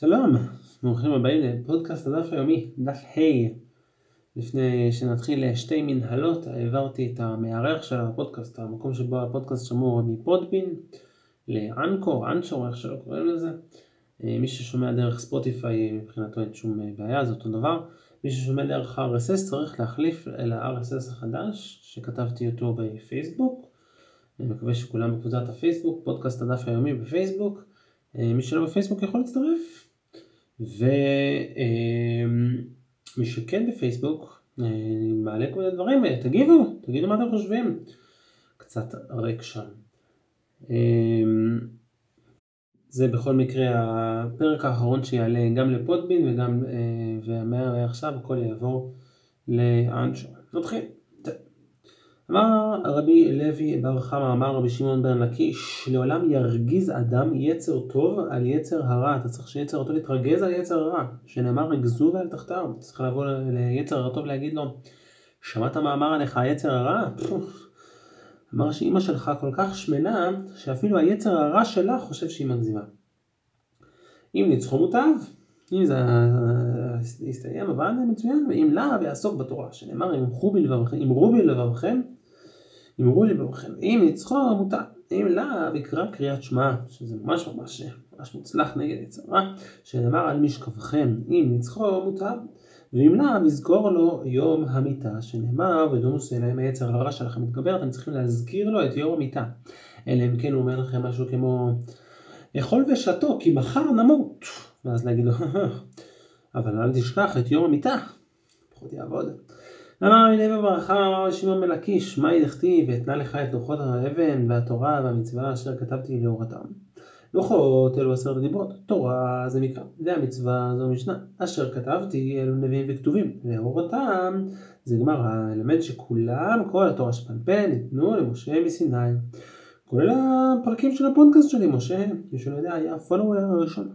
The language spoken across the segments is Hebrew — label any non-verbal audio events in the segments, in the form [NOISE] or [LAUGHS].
שלום, ברוכים הבאים לפודקאסט הדף היומי, דף ה'. לפני שנתחיל שתי מנהלות, העברתי את המארח של הפודקאסט, המקום שבו הפודקאסט שמור מפודבין לאנקור, אנשור, איך שלא קוראים לזה. מי ששומע דרך ספוטיפיי מבחינתו אין שום בעיה, זה אותו דבר. מי ששומע דרך RSS צריך להחליף אל ה-RSS החדש שכתבתי אותו בפייסבוק. אני מקווה שכולם בקבוצת הפייסבוק, פודקאסט הדף היומי בפייסבוק. מי שלא בפייסבוק יכול להצטרף. ומי שכן בפייסבוק, אני מעלה כל מיני דברים, תגיבו, תגידו מה אתם חושבים. קצת ריק שם. זה בכל מקרה הפרק האחרון שיעלה גם לפודבין וגם, ומעכשיו הכל יעבור לאנשור. נתחיל. אמר רבי לוי בר חמא אמר רבי שמעון בן לקיש? לעולם ירגיז אדם יצר טוב על יצר הרע. אתה צריך שיצר הטוב יתרגז על יצר הרע. שנאמר רגזו ועל תחתיו. צריך לבוא ליצר הטוב להגיד לו שמעת מה אמר עליך היצר הרע? אמר שאימא שלך כל כך שמנה שאפילו היצר הרע שלה חושב שהיא מגזימה. אם ניצחו מוטב אם זה יסתיים אבל מצוין ואם לאו יעסוק בתורה. שנאמר אמרו בלבבכם אמרו לבבכם אם ניצחו מוטב אם לאו יקרא קריאת שמע שזה ממש ממש ממש מוצלח נגד יצר רע שנאמר על משכבכם אם ניצחו מוטב ואם לאו יזכור לו יום המיתה שנאמר ודומוס אליהם היצר הרע שלכם מתגבר אתם צריכים להזכיר לו את יום המיתה אלא אם כן הוא אומר לכם משהו כמו אכול ושתו כי מחר נמות. ואז להגיד לו אבל אל תשכח את יום המיתה פחות יעבוד אמר רבי לוי ברכה אמר שמעון בן לקיש מה דכתיב ואתנה לך את לוחות האבן והתורה והמצווה אשר כתבתי לאורתם לוחות אלו עשרת דיברות תורה זה מקרא והמצווה זו משנה אשר כתבתי אלו נביאים וכתובים לאורתם זה גמרא אלמד שכולם כל התורה פה ניתנו למשה מסיני. כולל הפרקים של הפודקאסט שלי משה מי שלא יודע היה הפולוור הראשון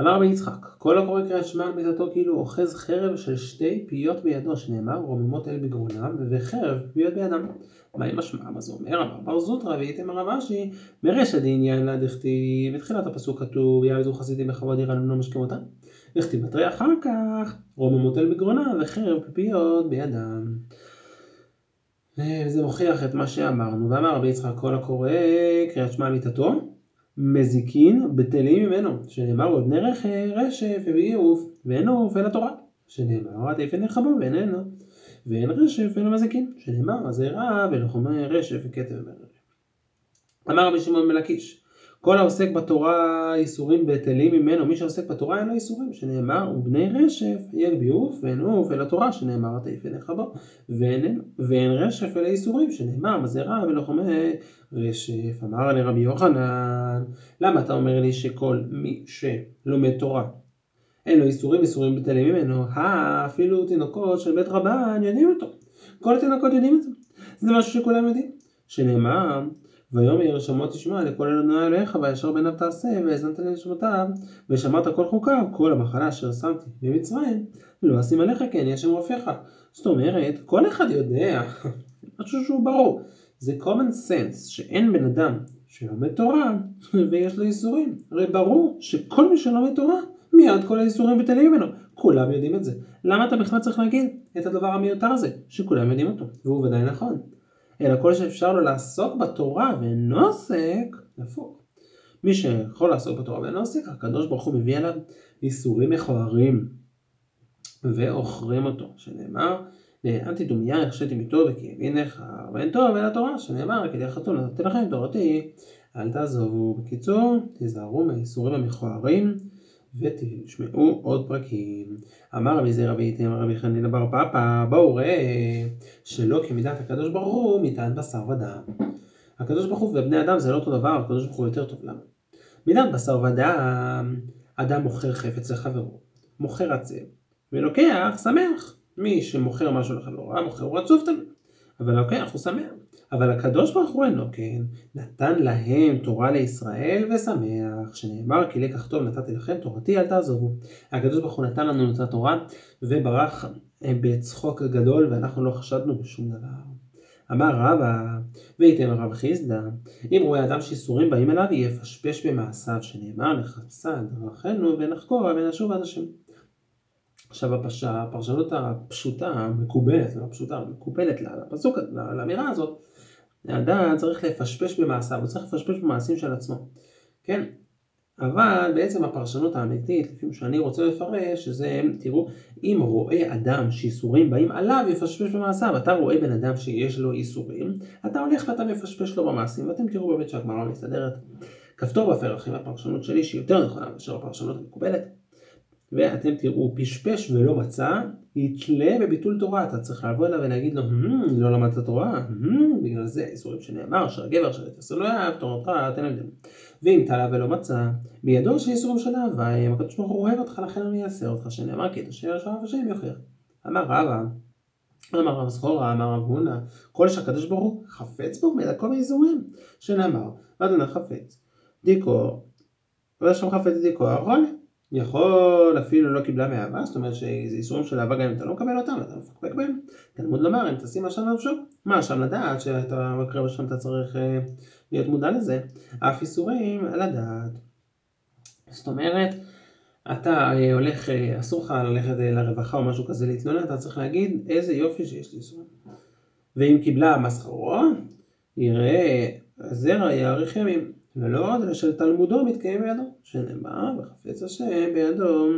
אמר רבי יצחק, כל הקורא קריאת שמע על מיתתו כאילו אוחז חרב של שתי פיות בידו, שנאמר רוממות אל בגרונם, וחרב פיות בידם. מה עם השמע? מה זה אומר? אמר בר זוטרא ואיתם הרב אשי, מרשת דעניין לה דכתיב, בתחילת הפסוק כתוב, יעבדו חסידים בכבוד יראה לא משכמותם. וכתיב בתרי אחר כך, רוממות אל בגרונם, וחרב פיות בידם. וזה מוכיח את מה שאמרנו, ואמר רבי יצחק כל הקורא קריאת שמע על מיתתו, מזיקין בטלים ממנו, שנאמר עוד בני רשף וביעוף, ואין עוף אלא תורה, שנאמר עטף אין לחבו ואין אינו, ואין רשף אלא מזיקין, שנאמר אז רע ולחומי רשף וכתב. אמר רבי שמעון בן לקיש, כל העוסק בתורה איסורים בטלים ממנו, מי שעוסק בתורה אין לו איסורים, שנאמר ובני רשף יגביעוף ואין עוף אלא תורה, שנאמר עטף אין לחבו ואין, ואין רשף אלא איסורים, שנאמר מה זה רע ולחומי רשף. אמר לרבי יוחנן, למה אתה אומר לי שכל מי שלומד תורה אין לו איסורים, איסורים בטלים ממנו, אפילו תינוקות של בית רבן יודעים אותו, כל התינוקות יודעים את זה, זה משהו שכולם יודעים, שנאמר ויאמר שמות תשמע לכל אדוני אלוהיך וישר בעיניו תעשה והאזנת לנשמותיו ושמרת כל חוקיו כל המחלה אשר שמתי במצרים. לא אשים עליך כן יהיה שם רופאיך. זאת אומרת כל אחד יודע משהו שהוא ברור זה common sense שאין בן אדם שלומד תורה ויש לו איסורים. הרי ברור שכל מי שלומד תורה מיד כל האיסורים בטלים ממנו. כולם יודעים את זה. למה אתה בכלל צריך להגיד את הדבר המיותר הזה שכולם יודעים אותו? והוא ודאי נכון אלא כל שאפשר לו לעסוק בתורה ואינו עוסק, הפוך. מי שיכול לעסוק בתורה ואינו עוסק, הקדוש ברוך הוא מביא עליו איסורים מכוערים ועוכרים אותו, שנאמר, אל תדומיה הרשיתי מטוב וכי הבינך ואין טוב אלא תורה, שנאמר, כדי חתום נתתי לכם תורתי, אל תעזובו. בקיצור, תיזהרו מהאיסורים המכוערים ותשמעו עוד פרקים. אמר רבי זרע ואיתם רבי חנינא בר פפא בואו ראה שלא כמידת הקדוש ברוך הוא מטען בשר ודם. הקדוש ברוך הוא ובני אדם זה לא אותו דבר, הקדוש ברוך הוא יותר טוב למה? מידת בשר ודם, אדם מוכר חפץ לחברו, מוכר עצב, ולוקח שמח. מי שמוכר משהו לחברו, מוכר הוא עצוב תמיד, אבל לוקח הוא שמח. אבל הקדוש ברוך הוא אינו כן, נתן להם תורה לישראל ושמח, שנאמר כי לקח טוב נתתי לכם תורתי אל תעזובו. הקדוש ברוך הוא נתן לנו את התורה וברח בצחוק גדול ואנחנו לא חשדנו בשום דבר. אמר רבא, וייתן רב חיסדא, אם רואה אדם שאיסורים באים אליו, יפשפש במעשיו, שנאמר נחפשה דרכנו ונחקורה ונשוב עד השם. עכשיו הפרשנות הפשוטה, המקובלת, לא הפשוטה, המקובלת לפסוק, לאמירה הזאת, האדם צריך לפשפש במעשיו, הוא צריך לפשפש במעשים של עצמו. כן? אבל בעצם הפרשנות האמיתית, לפי מה שאני רוצה לפרש, שזה, תראו, אם רואה אדם שאיסורים באים עליו, יפשפש במעשיו. אתה רואה בן אדם שיש לו איסורים, אתה הולך ואתה מפשפש לו במעשים, ואתם תראו באמת שהגמרא מסתדרת כפתור בפרח עם הפרשנות שלי, שהיא יותר נכונה מאשר הפרשנות המקובלת. ואתם תראו, פשפש ולא מצא, יתלה בביטול תורה. אתה צריך לבוא אליו ולהגיד לו, hmm, לא למדת תורה, hmm, בגלל זה איסורים שנאמר, שהגבר של תעשה לא יאהב, תורתך תן להם ואם תלה ולא מצא, בידו שאיסורים של אהבה, הקדוש ברוך הוא אוהב אותך, לכן אני אעשה אותך, שנאמר כי את אשר יש אהב השם יוכיח. אמר רבא, אמר רב זכורה, אמר רב הונא, כל שהקדוש ברוך הוא חפץ בו מלא כל מיני איסורים, שנאמר, אדוני חפץ, דיקו, ושם חפץ דיקו, ארון, יכול אפילו לא קיבלה מאהבה, זאת אומרת שזה איסורים של אהבה גם אם אתה לא מקבל אותם, אתה מפקפק בהם. תלמוד לומר, אם תשים אשם לנפשו, מה שם לדעת שאתה מקרב לשם אתה צריך אה, להיות מודע לזה. אף איסורים לדעת. זאת אומרת, אתה אה, הולך, אה, אסור לך ללכת לרווחה או משהו כזה להתלונן, אתה צריך להגיד איזה יופי שיש לי איסורים. ואם קיבלה מסחרו, יראה זרע יאריך ימים. ולא עוד של תלמודו מתקיים בידו, שנאמר וחפץ השם בידו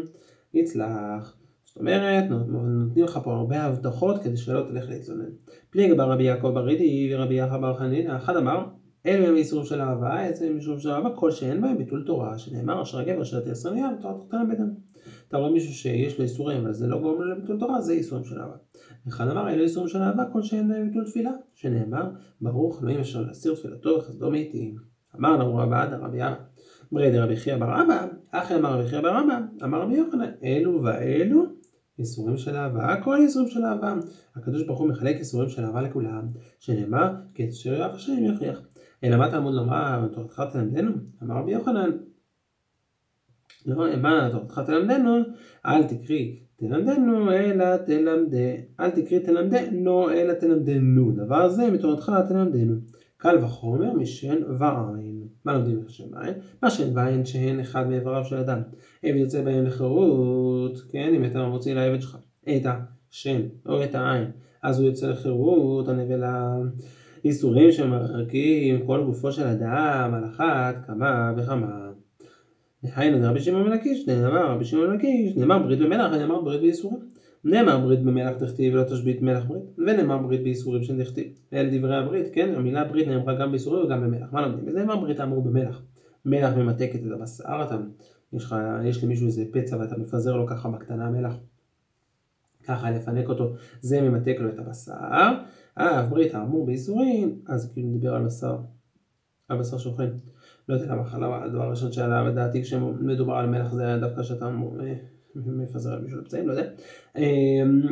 יצלח. זאת אומרת, נותנים לך פה הרבה הבטחות כדי שלא תלך להתלונן. פליג בר רבי יעקב ברידי ורבי יחא בר חנינא, אחד אמר, אלו הם איסורים של אהבה, אצל הם איסורים של אהבה, כל שאין בהם ביטול תורה, שנאמר אשר הגבר אשר תעשרה מיד, תורה תחתן בדם. אתה רואה מישהו שיש לו איסורים, אבל זה לא גורם לו לביטול תורה, זה איסורים של אהבה. אחד אמר, אלו איסורים של אהבה, כל שאין בהם ביטול תפילה, שנאמר, ברוך אלוהים אשר להסיר תפילתו וחסדו מתים. אמר לנו עדה רבי אבא, ברי רבי חייא בר אבא, אחי אמר רבי חייא בר אבא, אמר רבי יוחנן, אלו ואלו איסורים של אהבה, כל איסורים של אהבה. הקדוש ברוך הוא מחלק איסורים של אהבה לכולם, שנאמר, כי את אשר יאהב השם יוכיח. אלא מה תעמוד לומר, תורתך תלמדנו? אמר רבי יוחנן, לא, מה תורתך תלמדנו? אל תקרי תלמדנו אלא תלמדה, אל תקרי תלמדנו אלא תלמדנו, דבר זה מתורתך תלמדנו. קל וחומר משן ועין. מה לומדים משן ועין? מה שן ועין שהן אחד מאיבריו של אדם. עבד יוצא בהם לחירות, כן, אם אתה מוציא לעבד שלך את השן או את העין, אז הוא יוצא לחירות, הנבל האיסורים שמרחיקים כל גופו של אדם על אחת כמה וכמה. דהיינו רבי שמעון בן לקיש, נאמר רבי שמעון בן לקיש, נאמר ברית במלח ונאמר ברית בייסורים. נאמר ברית במלח תכתיב ולא תשבית מלח ברית, ונאמר ברית בייסורים של דכתיב. אלה דברי הברית, כן? המילה ברית נאמרה גם בייסורים וגם במלח. מה לומדים? ונאמר ברית אמרו במלח. מלח ממתקת את הבשר, אתה, יש, לך, יש למישהו איזה פצע ואתה מפזר לו ככה בקטנה מלח. ככה לפנק אותו, זה ממתק לו את הבשר. אה, ברית האמור בייסורים, אז כאילו דיבר על בשר, על בשר שאוכל. לא יודע למה חלב, הדבר הראשון שעלה בדעתי כשמדובר על מלח זה היה דווקא שאתה אה, מפזר על מישהו לפצעים, לא יודע. אמ,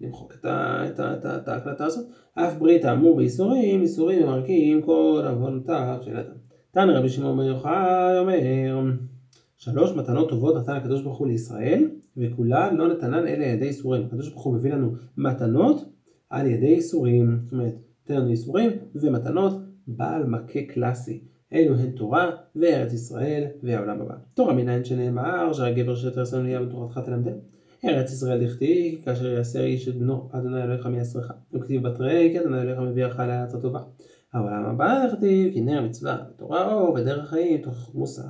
למחוק את ההקלטה הזאת. אף ברית האמור באיסורים, איסורים ומרקיעים כל עוונותיו של אדם. תנא רבי שמעון בן יוחאי אומר שלוש מתנות טובות נתן הקדוש ברוך הוא לישראל וכולן לא נתנן על ידי איסורים. הקדוש ברוך הוא מביא לנו מתנות על ידי איסורים. זאת אומרת, תן לנו איסורים ומתנות בעל מכה קלאסי. אלו הן תורה וארץ ישראל והעולם הבא. תורה מניין שנאמר שהגבר שיותר שונא יהיה בתורתך תלמדם. ארץ ישראל דכתיב כאשר יעשר איש את בנו אדוני אלוהיך מייסרך. וכתיב בתרי כי אדוני אלוהיך מביאך לארץ הטובה. העולם הבא דכתיב כי נר מצווה ותורה אור ודרך חיים תוך מוסר.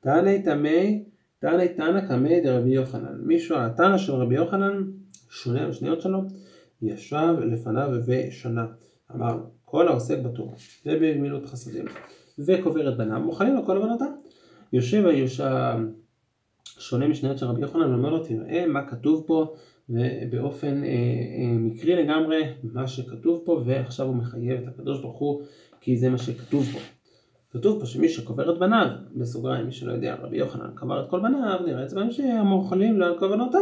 תנא תמי תנא תנא קמי דרבי יוחנן. מישהו התנא של רבי יוחנן שונה בשניות שלו ישב לפניו ושנה. אמר כל העוסק בתורה ובגמילות חסדים. וקובר את בניו, מוכנים לו כל עוונותיו. יושב האיש השונה משניות של רבי יוחנן ואומר לו תראה מה כתוב פה ובאופן אה, אה, מקרי לגמרי מה שכתוב פה ועכשיו הוא מחייב את הקדוש ברוך הוא כי זה מה שכתוב פה. כתוב פה שמי שקובר את בניו, בסוגריים מי שלא יודע רבי יוחנן קבר את כל בניו, נראה את זה בהמשך, מוכנים לו על כוונותיו.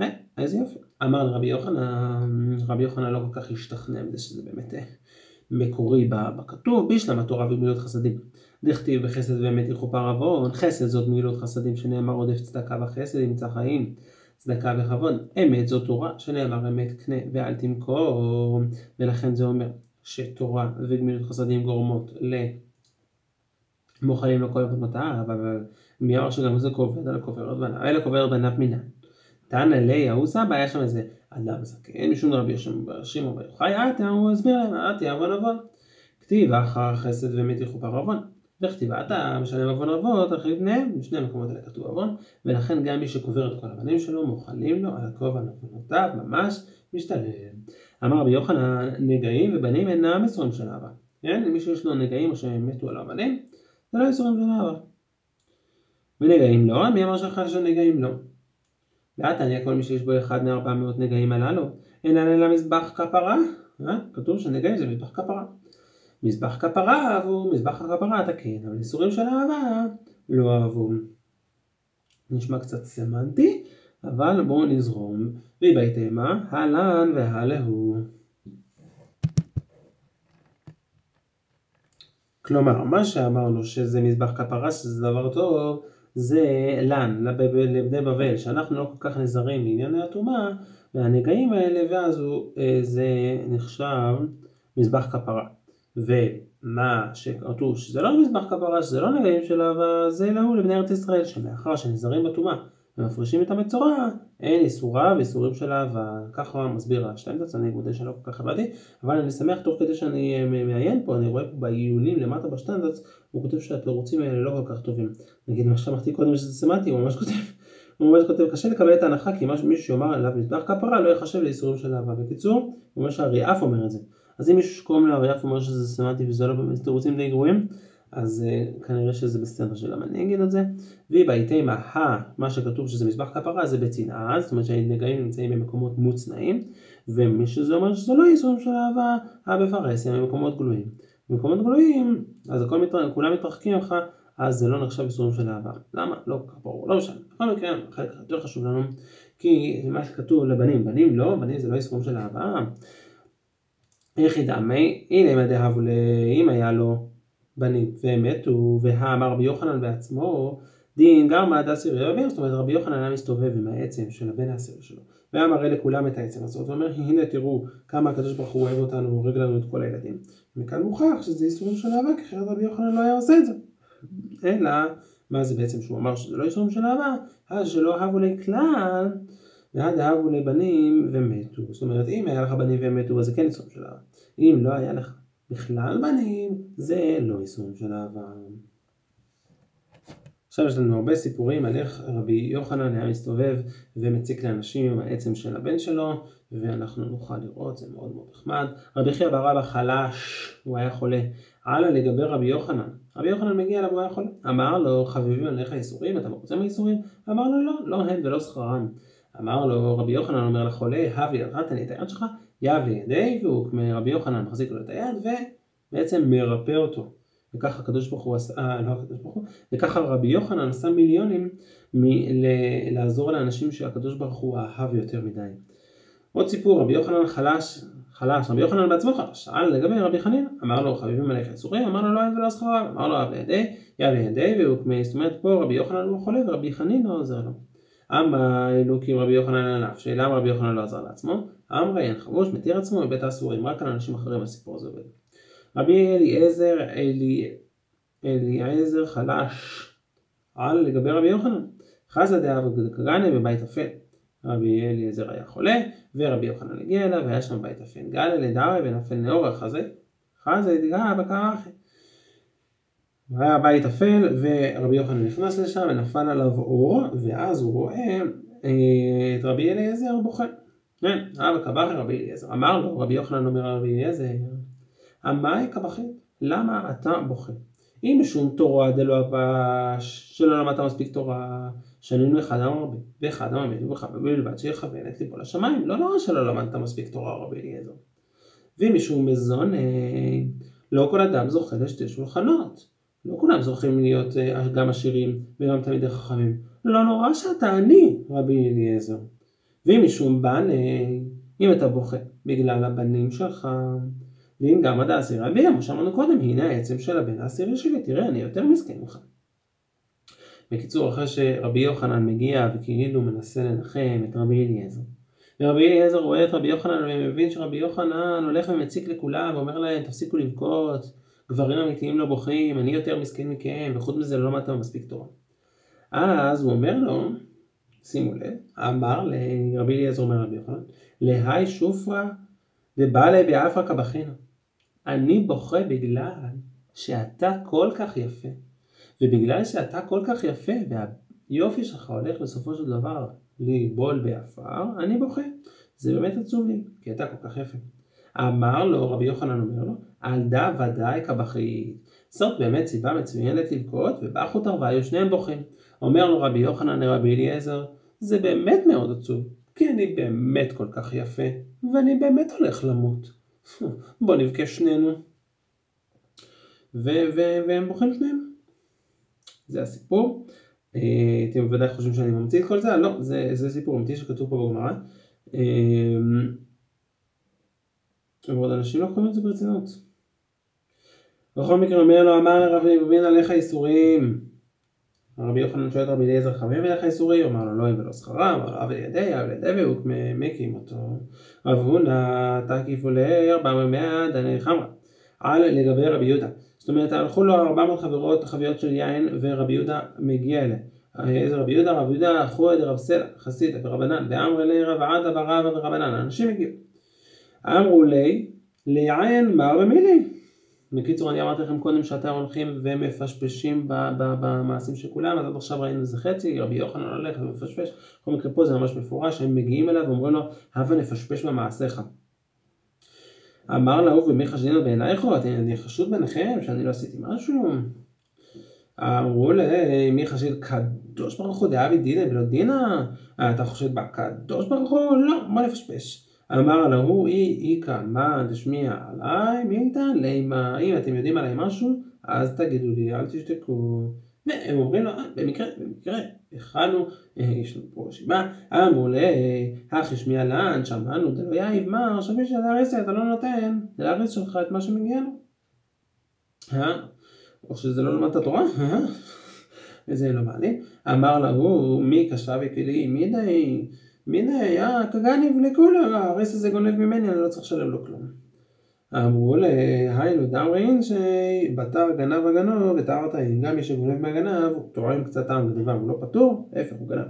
אה, איזה יופי. אמר לרבי יוחנן, רבי יוחנן לא כל כך השתכנע מזה שזה באמת אה, מקורי בכתוב, בשלם התורה וגמילות חסדים. דכתיב בחסד ואמת ילכו פר עוון, חסד זאת גמילות חסדים שנאמר עודף צדקה וחסד ימצא חיים. צדקה וכבוד. אמת זו תורה, שנאמר אמת קנה ואל תמכור, ולכן זה אומר שתורה וגמילות חסדים גורמות למוכלים לא כל קודמותיו, אבל מי אמר שגם זה כובד על הכופר בניו, אלא כופר בניו מינן. תנא לי ההוא סבא, היה שם איזה אדם זקן, משום רבי יושב בראשים או ביוחאי, עתה הוא הסביר להם, עתי עוון עוון. כתיב אחר חסד ומת יכופר עוון. וכתיב עתה משלם עוון אבות אחרי בניהם, בשני המקומות האלה כתוב עוון, ולכן גם מי שקובר את כל הבנים שלו, מוכלים לו על הכובע נבונותיו, ממש משתלם. אמר רבי יוחנן, נגעים ובנים אינם מסורים של אהבה. כן? מי שיש לו נגעים או שמתו על הבנים, זה לא איסורים של אהבה. ונגעים לא, מי אמר שאחד של נגעים לא? ועתניא כל מי שיש בו אחד מארבע מאות נגעים הללו, אינן אלא מזבח כפרה, אה? כתוב שנגעים זה מזבח כפרה. מזבח כפרה אהבו, מזבח הכפרה תקין, אבל איסורים של אהבה לא אהבו. נשמע קצת סמנטי, אבל בואו נזרום. ויבית אימה, הלן והלהו. כלומר, מה שאמרנו שזה מזבח כפרה, שזה דבר טוב, זה לן, לבני בבל, שאנחנו לא כל כך נזרים לענייני הטומאה והנגעים האלה, ואז הוא, אה, זה נחשב מזבח כפרה. ומה שכתוב שזה לא מזבח כפרה, שזה לא נגעים של אהבה, זה להוא לבני ארץ ישראל, שמאחר שנזרים בטומאה ומפרישים את המצורע, אין איסורה ואיסורים של אהבה. ככה מסביר השטיינזרץ, אני מודה שאני לא כל כך הבנתי, אבל אני שמח תוך כדי שאני אה, מעיין פה, אני רואה פה בעיונים למטה בשטיינזרץ, הוא כותב שהתירוצים האלה לא כל כך טובים. נגיד מה שאמרתי קודם שזה סמנטי, הוא ממש כותב, [LAUGHS] הוא ממש כותב, קשה לקבל את ההנחה כי מישהו שיאמר עליו מזבח כפרה לא יחשב לאיסורים של אהבה. בקיצור, הוא אומר שהריאף אומר את זה. אז אם מישהו שקוראים לו אריאף אומר שזה סמנטי וזה לא באמת תירוצים די גרועים, אז uh, כנראה שזה בסדר שלמה אני אגיד את זה. ויבייתימה ה, מה שכתוב שזה מזבח כפרה זה בצנעה, זאת אומרת שהנגעים נמצאים במקומות מוצנעים, ומי שזה אומר שזה לא איסורים של אהבה, הבפרסיה במקומות גלויים. במקומות גלויים, אז הכל מתר... כולם מתרחקים ממך, אז זה לא נחשב איסורים של אהבה. למה? לא כל ברור, לא משנה. בכל מקרה, חלק יותר חשוב לנו, כי מה שכתוב לבנים, בנים לא, בנים זה לא איסורים של אהבה. איך ידע מי? הנה אם דהבו אם היה לו בנים והם מתו, והאמר רבי יוחנן בעצמו, דין גרמא דסירי רבי, זאת אומרת רבי יוחנן היה מסתובב עם העצם של הבן העשירי שלו, והיה מראה לכולם את העצם הזאת, ואומר הנה תראו כמה הקדוש ברוך הוא אוהב אותנו, הורג לנו את כל הילדים. מכאן מוכח שזה איסורים של אהבה, כי אחרת רבי יוחנן לא היה עושה את זה. אלא, מה זה בעצם שהוא אמר שזה לא איסורים של אהבה? אז שלא אהבו לי כלל, ועד אהבו לי בנים ומתו. זאת אומרת, אם היה לך בנים ומתו, אז זה כן איסורים של אהבה. אם לא היה לך בכלל בנים, זה לא איסורים של אהבה. עכשיו יש לנו הרבה סיפורים על איך רבי יוחנן היה מסתובב ומציק לאנשים עם העצם של הבן שלו, ואנחנו נוכל לראות, זה מאוד מאוד נחמד. רבי חייא בר אבא חלש, הוא היה חולה. הלאה לגבי רבי יוחנן. רבי יוחנן מגיע אליו, הוא היה חולה. אמר לו, חביבים עליך איסורים, אתה מרוצה מהאיסורים? אמר לו, לא, לא הם ולא שכרם. אמר לו, רבי יוחנן אומר לחולה, הביא תן לי את היד שלך, יב לידי, והוא רבי יוחנן מחזיק לו את היד, ובעצם מרפא אותו. וככה הקדוש ברוך הוא עשה, אה, לא הקדוש ברוך הוא, וככה רבי יוחנן עשה מיליונים מ- לעזור לאנשים שהקדוש ברוך הוא אהב יותר מדי. עוד סיפור, רבי יוחנן חלש, חלש, רבי יוחנן בעצמו חלש, שאל לגבי רבי חנין, אמר לו חביבים עליך איסורים, אמר לו לא אין ולא שכרה, אמר לו אב לידי, יב לידי, זאת אומרת פה רבי יוחנן הוא חולה ורבי חנין לא עוזר לו. אמה אלוקים רבי יוחנן עליו, שאלה רבי יוחנן לא עזר לעצמו, אמרה אין חבוש מתיר עצמו מבית האסורים, רק על אנשים אחרים הסיפור הזה עובד. רבי אליעזר אלי, אליעזר חלש על לגבי רבי יוחנן, חזה דאב גגנה בבית אפל. רבי אליעזר היה חולה, ורבי יוחנן הגיע אליו, והיה שם בית אפל. גלה לדארי בן אפל נאור חזה, חזה דגה בקרחי. היה בית אפל, ורבי יוחנן נכנס לשם, ונפל עליו אור, ואז הוא רואה אה, את רבי אליעזר בוכה. כן, אבא קבחי רבי אליעזר. אמר לו, רבי יוחנן אומר רבי אליעזר, עמאי קבחי, למה אתה בוכה? אם משום תורה דלא אבש, שלא למדת מספיק תורה, שנינו אחד אמר רבי, ואחד אמר מישהו וחבר בלבד שיכוון את ליבו לשמיים. לא נורא שלא למדת מספיק תורה רבי אליעזר. ואם משום מזון, לא כל אדם זוכה לשתי שולחנות. לא כולם זוכים להיות גם עשירים וגם תלמידי חכמים. לא נורא שאתה עני, רבי אליעזר. ואם משום בן, אם אתה בוכה בגלל הבנים שלך, ואם גם עד העשירי אביה, כמו שאמרנו קודם, הנה העצם של הבן העשירי שלי, תראה, אני יותר מסכן ממך. בקיצור, אחרי שרבי יוחנן מגיע וכאילו מנסה לנחם את רבי אליעזר. ורבי אליעזר רואה את רבי יוחנן ומבין שרבי יוחנן הולך ומציק לכולם ואומר להם תפסיקו לבכות, גברים אמיתיים לא בוכים, אני יותר מסכן מכם, וחוץ מזה לא למדתם מספיק תורה. אז הוא אומר לו, שימו לב, אמר לרבי אליעזר אומר רבי יוחנן, להי שופרא דבעלי באפרא קבחינו. אני בוכה בגלל שאתה כל כך יפה, ובגלל שאתה כל כך יפה והיופי שלך הולך בסופו של דבר ליבול בעפר, אני בוכה. זה באמת עצוב לי, כי אתה כל כך יפה. אמר לו, רבי יוחנן אומר לו, על דא ודאי כבכית. זאת באמת סיבה מצוינת לבכות, ובחו תרוויו שניהם בוכים. אומר לו רבי יוחנן לרבי אליעזר, זה באמת מאוד עצוב, כי אני באמת כל כך יפה, ואני באמת הולך למות. בוא נבכה שנינו. והם בוכים שניהם. זה הסיפור. אה, אתם בוודאי חושבים שאני ממציא את כל זה, לא, זה, זה סיפור אמיתי שכתוב פה בגמרא. ועוד אנשים לא קוראים את זה ברצינות. בכל מקרה אומר לו, אמר לרבי מבין עליך איסורים. רבי יוחנן שואל את רבי אליעזר חביב עליך איסורים? אמר לו לא אם ולא שכרה, אמר לו אבל ידי, אבל ידי והוא מקים אותו. רב הונא תקיפו לארבע ומאה דני חמרה. על לגבי רבי יהודה. זאת אומרת הלכו לו 400 חברות חביות של יין ורבי יהודה מגיע אליהם. איזה רבי יהודה? רבי יהודה את רב סלע חסידה ורבנן ואמרי לי עדה ברבא ורבנן. האנשים הגיעו. אמרו לי, ליין מר ומילי. בקיצור אני אמרתי לכם קודם שאתם הולכים ומפשפשים במעשים של כולם אז עד עכשיו ראינו איזה חצי רבי יוחנן הולך ומפשפש. בכל מקרה פה זה ממש מפורש הם מגיעים אליו ואומרים לו הבה נפשפש במעשיך. אמר להוא ומי חשדינו בעינייך? אני חשוד ביניכם שאני לא עשיתי משהו. אמרו לי מי חשד קדוש ברוך הוא דאבי דינה ולא דינה אתה חושד בקדוש ברוך הוא? לא בוא נפשפש אמר להוא אי איכא מה תשמיע מי איתן? לימה אם אתם יודעים עליי משהו אז תגידו לי אל תשתקו. והם אומרים לו אה, במקרה במקרה הכנו אה, יש לנו פה רשימה אמרו לה הכי שמיה לאן שמענו דלא יאיב מר שווה של הארץ אתה לא נותן לארץ שלך את מה שמגיע לו. אה? או שזה לא למדת תורה? [LAUGHS] וזה לא מעניין. אמר להוא מי קשה וכלי מי די מיני, אה, כגניב לכולם, הרס הזה גונב ממני, אני לא צריך לשלם לו כלום. אמרו להיינו דמרין שבתר גנב הגנוב טעים, גם מי שגונב מהגנב, הוא תורם קצת טעם לדבר, הוא לא פטור, ההפך הוא גנב.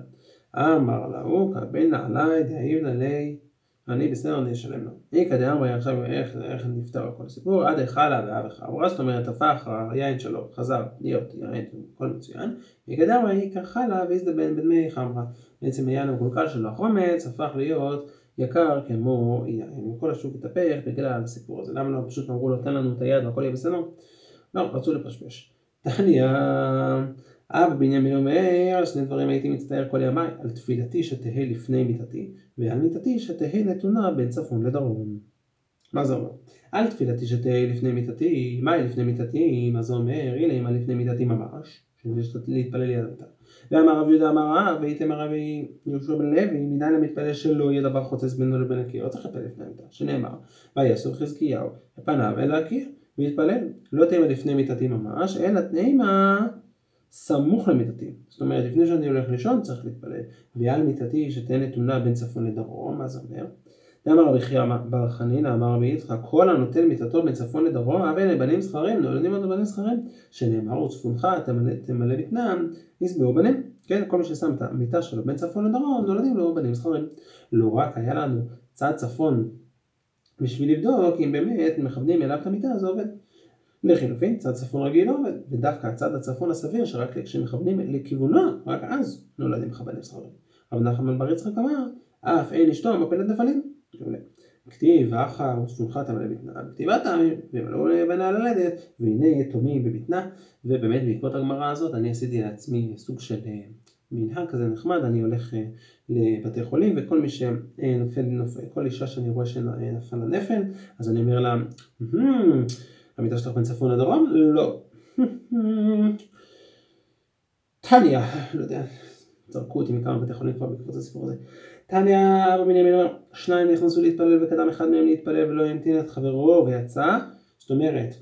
אמר להוא קבל נעלי דהיב נעלי אני בסדר, אני אשלם לו. איכא דאמרי עכשיו איך, איך נפתר כל הסיפור, עד החלה ואב החברה, זאת אומרת הפך היין שלו חזר להיות יין, הכל מצוין, איכא דאמרי איכא חלה ואיזדבן בדמי חמרה. בעצם היין המקולקל שלו החומץ הפך להיות יקר כמו יין, וכל השוק התהפך בגלל הסיפור הזה. למה לא פשוט אמרו לו תן לנו את היד והכל יהיה בסדר? לא, רצו לפשפש. תניא אבא בנימין אומר, על שני דברים הייתי מצטער כל ימיי, על תפילתי שתהא לפני מיתתי, ועל מיתתי שתהא נתונה בין צפון לדרום. מה זה אומר? על תפילתי שתהא לפני מיתתי, מהי לפני מיתתי? מה זה אומר? הנה מה לפני מיתתי ממש, שיש להתפלל ליד המיטה. ואמר רב יהודה אמר רב, והייתם הרבי יהושע בן לוי, מניין למתפלל שלא יהיה דבר חוצץ בינו לבין הקיר, לא צריך להתפלל לפני המיטה, שנאמר, ויעשו חזקיהו, פניו אל הקיר, והתפלל, לא תימא לפני מיתתי ממש, אלא תימא סמוך למיטתי. זאת אומרת, לפני שאני הולך לישון צריך להתפלל. ויעל מיטתי שתהיה נתונה בין צפון לדרום, מה זה אומר? אמר רבי חייא בר חנינא, אמר רבי יצחק, כל הנוטל מיטתו בין צפון לדרום, אבי לבנים זכרים, נולדים עוד בנים זכרים, שנאמר וצפונך תמלא, תמלא בטנם, ישבעו בנים. כן, כל מי ששם את המיטה שלו בין צפון לדרום, נולדים לו בנים זכרים. לא רק היה לנו צד צפון בשביל לבדוק אם באמת מכוונים אליו את המיטה, זה עובד. לחילופין, צד צפון רגיל לא עובד, ודווקא הצד הצפון הסביר, שרק כשמכוונים לכיוונו, רק אז נולדים לך בנים זכרים. רב נחמן בר יצחק אמר, אף אין אשתו מפלת נפלים. כתיב אחר ושולך תמלא בטנה בכתיבת העמים וימלאו לבנה ללדת והנה יתומים בבטנה ובאמת בעקבות הגמרא הזאת אני עשיתי לעצמי סוג של אה, מנהג כזה נחמד אני הולך אה, לבתי חולים וכל מי שנופל נופל כל אישה שאני רואה שנפל לנפל אז אני אומר לה המיטה שלך בין צפון לדרום? לא. טניה, לא יודע, זרקו אותי מכמה בתי חולים כבר בעקבות הסיפור הזה. טניה, בנימין אומר, שניים נכנסו להתפלל וקדם אחד מהם להתפלל ולא המתין את חברו ויצא. זאת אומרת,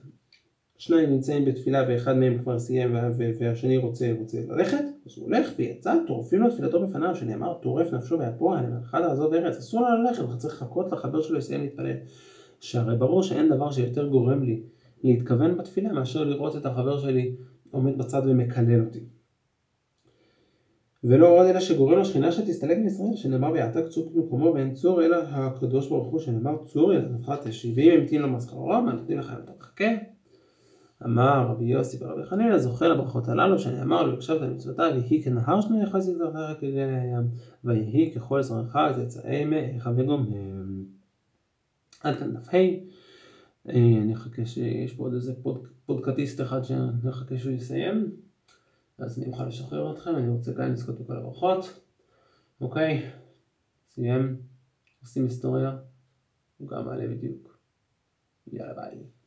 שניים נמצאים בתפילה ואחד מהם כבר סיים והשני רוצה, רוצה ללכת, אז הוא הולך ויצא, טורפים לו תפילתו בפניו, שנאמר טורף נפשו אומר, אחד לעזוב ארץ, אסור לו ללכת, הוא צריך לחכות לחבר שלו לסיים להתפלל. שהרי ברור שאין דבר שיותר גורם לי להתכוון בתפילה מאשר לראות את החבר שלי עומד בצד ומקלל אותי. ולא עוד אלא שגורם לשכינה שתסתלק מישראל, שנאמר ויעתק צוק במקומו ואין צור אלא הקדוש ברוך הוא שנאמר צור ילדך תשיב ואם המתין לו מסחרו מה נותנים לך יותר תחכה. אמר רבי יוסי ברבי חנינא זוכה לברכות הללו שנאמר לו הקשבת למצוותיו ויהי כנהר שני יחסית זרעך כגן הים ויהי ככל זרעך תצאי מאיך וגומם. עד כאן דף ה' אני אחכה שיש פה עוד איזה פודקאטיסט אחד שאני אחכה שהוא יסיים אז אני אוכל לשחרר אתכם, אני רוצה גם לזכות בכל הברכות. אוקיי, סיים, עושים היסטוריה, הוא גם מעלה בדיוק. יאללה ביי.